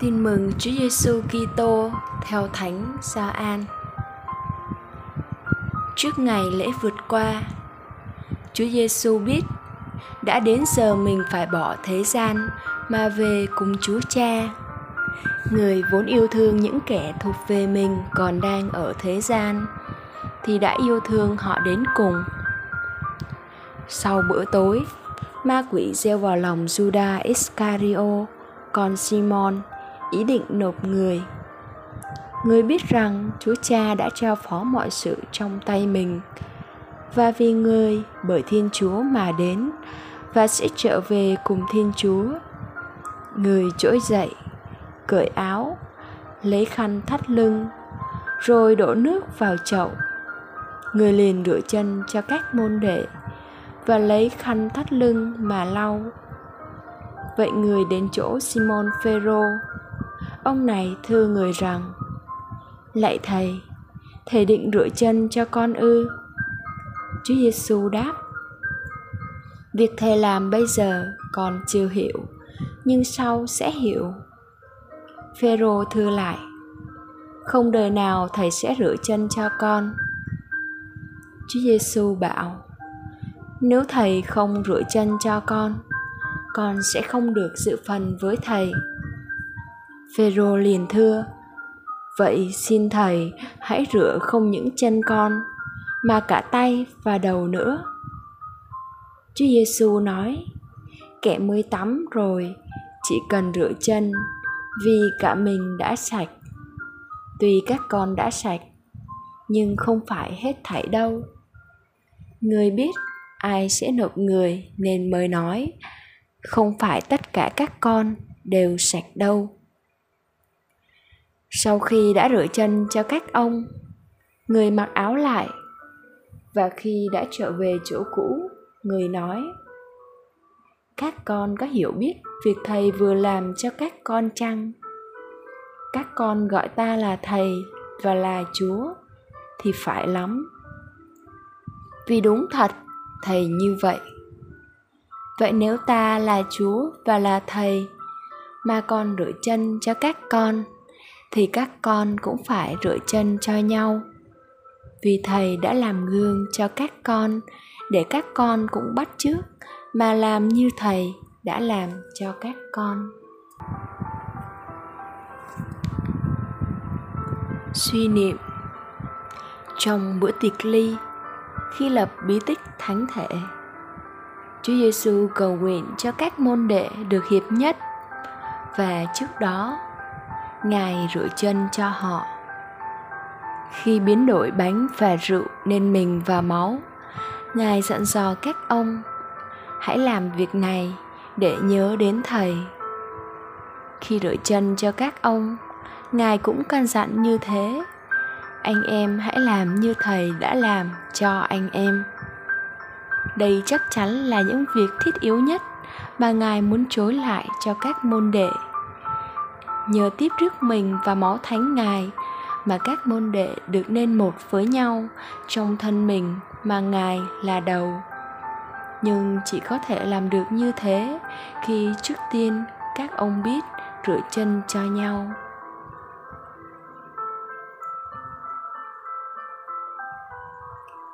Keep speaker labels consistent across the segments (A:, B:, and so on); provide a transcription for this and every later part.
A: Tin mừng Chúa Giêsu Kitô theo Thánh Gioan. Trước ngày lễ vượt qua, Chúa Giêsu biết đã đến giờ mình phải bỏ thế gian mà về cùng Chúa Cha. Người vốn yêu thương những kẻ thuộc về mình còn đang ở thế gian thì đã yêu thương họ đến cùng. Sau bữa tối, ma quỷ gieo vào lòng Judas Iscariot, con Simon ý định nộp người. Người biết rằng chúa cha đã trao phó mọi sự trong tay mình. Và vì người, bởi thiên chúa mà đến, và sẽ trở về cùng thiên chúa. Người trỗi dậy, cởi áo, lấy khăn thắt lưng, rồi đổ nước vào chậu. Người liền rửa chân cho các môn đệ và lấy khăn thắt lưng mà lau. Vậy người đến chỗ simon phêrô ông này thưa người rằng, lạy thầy thầy định rửa chân cho con ư? Chúa giêsu đáp, việc thầy làm bây giờ còn chưa hiểu, nhưng sau sẽ hiểu. Phêrô thưa lại, không đời nào thầy sẽ rửa chân cho con. Chúa giêsu bảo, nếu thầy không rửa chân cho con con sẽ không được dự phần với thầy. Phêrô liền thưa: Vậy xin thầy hãy rửa không những chân con, mà cả tay và đầu nữa. Chúa Giêsu nói: Kẻ mới tắm rồi, chỉ cần rửa chân, vì cả mình đã sạch. Tuy các con đã sạch, nhưng không phải hết thảy đâu. Người biết ai sẽ nộp người nên mới nói, không phải tất cả các con đều sạch đâu sau khi đã rửa chân cho các ông, người mặc áo lại, và khi đã trở về chỗ cũ, người nói, các con có hiểu biết việc thầy vừa làm cho các con chăng? Các con gọi ta là thầy và là chúa thì phải lắm. Vì đúng thật, thầy như vậy. Vậy nếu ta là chúa và là thầy mà còn rửa chân cho các con thì các con cũng phải rửa chân cho nhau. Vì thầy đã làm gương cho các con để các con cũng bắt chước mà làm như thầy đã làm cho các con. Suy niệm. Trong bữa tiệc ly, khi lập bí tích thánh thể, Chúa Giêsu cầu nguyện cho các môn đệ được hiệp nhất và trước đó ngài rửa chân cho họ. Khi biến đổi bánh và rượu nên mình và máu, ngài dặn dò các ông, hãy làm việc này để nhớ đến thầy. Khi rửa chân cho các ông, ngài cũng căn dặn như thế, anh em hãy làm như thầy đã làm cho anh em. Đây chắc chắn là những việc thiết yếu nhất mà ngài muốn chối lại cho các môn đệ nhờ tiếp rước mình và máu thánh ngài mà các môn đệ được nên một với nhau trong thân mình mà ngài là đầu. Nhưng chỉ có thể làm được như thế khi trước tiên các ông biết rửa chân cho nhau.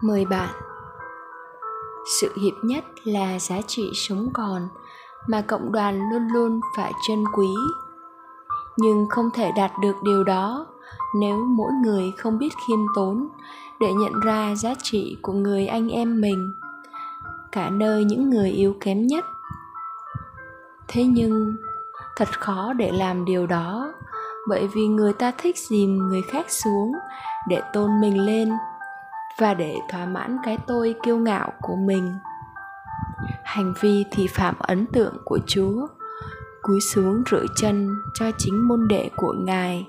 A: Mời bạn. Sự hiệp nhất là giá trị sống còn mà cộng đoàn luôn luôn phải trân quý nhưng không thể đạt được điều đó nếu mỗi người không biết khiêm tốn để nhận ra giá trị của người anh em mình, cả nơi những người yếu kém nhất. Thế nhưng, thật khó để làm điều đó, bởi vì người ta thích dìm người khác xuống để tôn mình lên và để thỏa mãn cái tôi kiêu ngạo của mình. Hành vi thì phạm ấn tượng của chúa cúi xuống rửa chân cho chính môn đệ của ngài,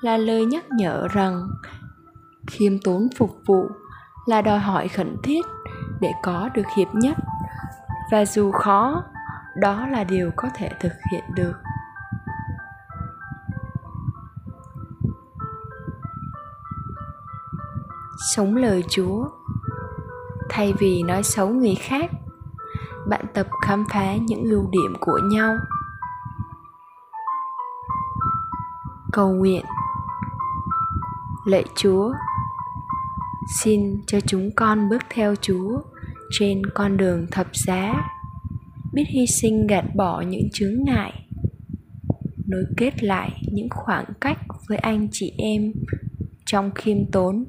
A: là lời nhắc nhở rằng khiêm tốn phục vụ là đòi hỏi khẩn thiết để có được hiệp nhất. Và dù khó, đó là điều có thể thực hiện được. Sống lời chúa. Thay vì nói xấu người khác, bạn tập khám phá những ưu điểm của nhau. cầu nguyện. Lạy chúa, xin cho chúng con bước theo chúa trên con đường thập giá, biết hy sinh gạt bỏ những chướng ngại, nối kết lại những khoảng cách với anh chị em trong khiêm tốn,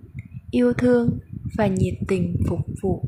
A: yêu thương và nhiệt tình phục vụ.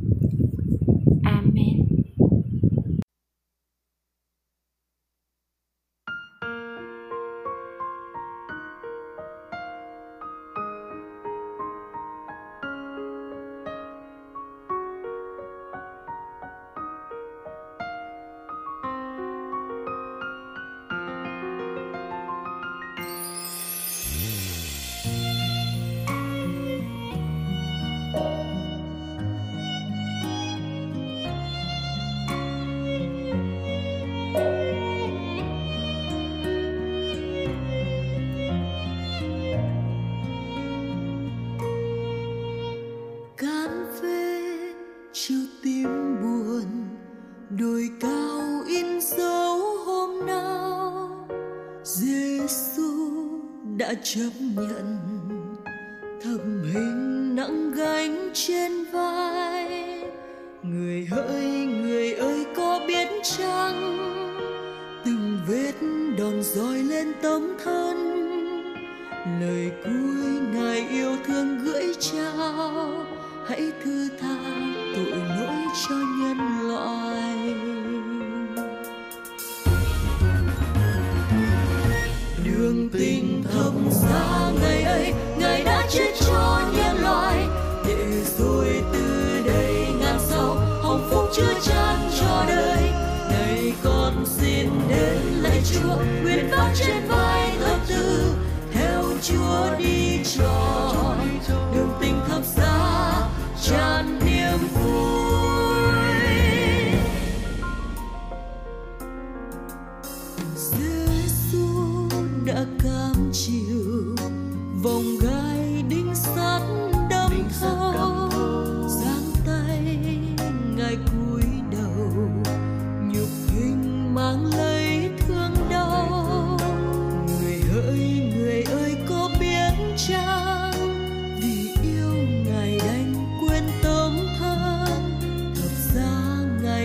B: đã chấp nhận thầm hình nặng gánh trên vai. Người hỡi người ơi, có biết chăng từng vết đòn roi lên tấm thân? Lời cuối ngài yêu thương gửi trao, hãy thư tha nguyện vác trên vai thập tự theo Chúa đi tròn. Đường tình thập giá, tràn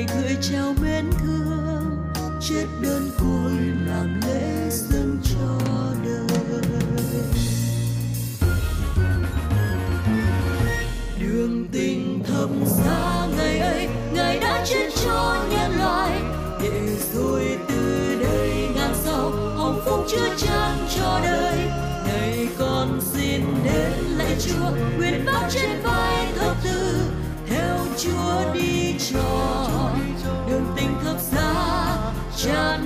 B: ngày gửi trao mến thương chết đơn côi làm lễ dâng tròn John.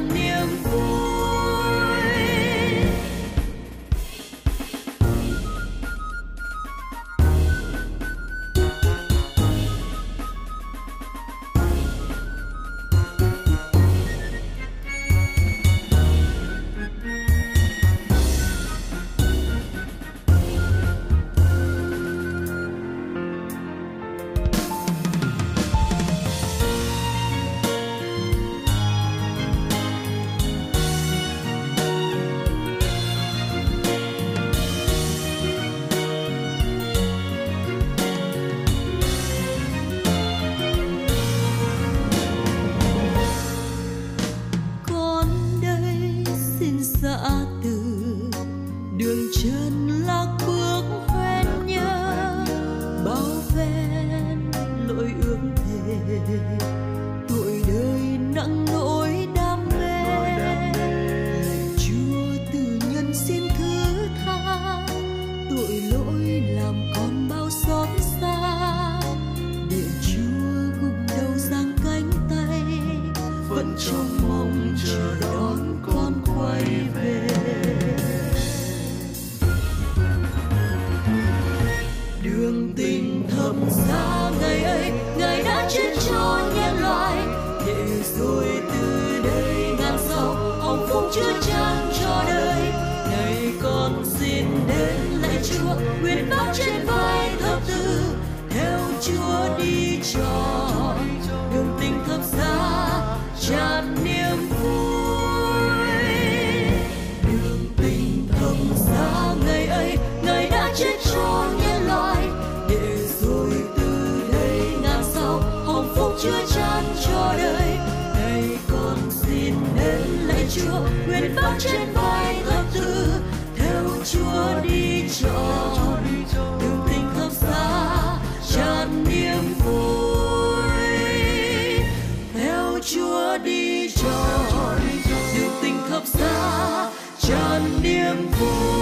B: nguyện bao trên vai thập tự theo chúa đi tròn đường tình thập xa tràn niềm vui. Đường tình thập xa ngày ấy, ngài đã chết cho nhân loại. Để rồi từ đây ngàn sau, hồng phúc chưa tràn cho đời. Ngày con xin đến lạy chúa, nguyện bao trên vai Thank you.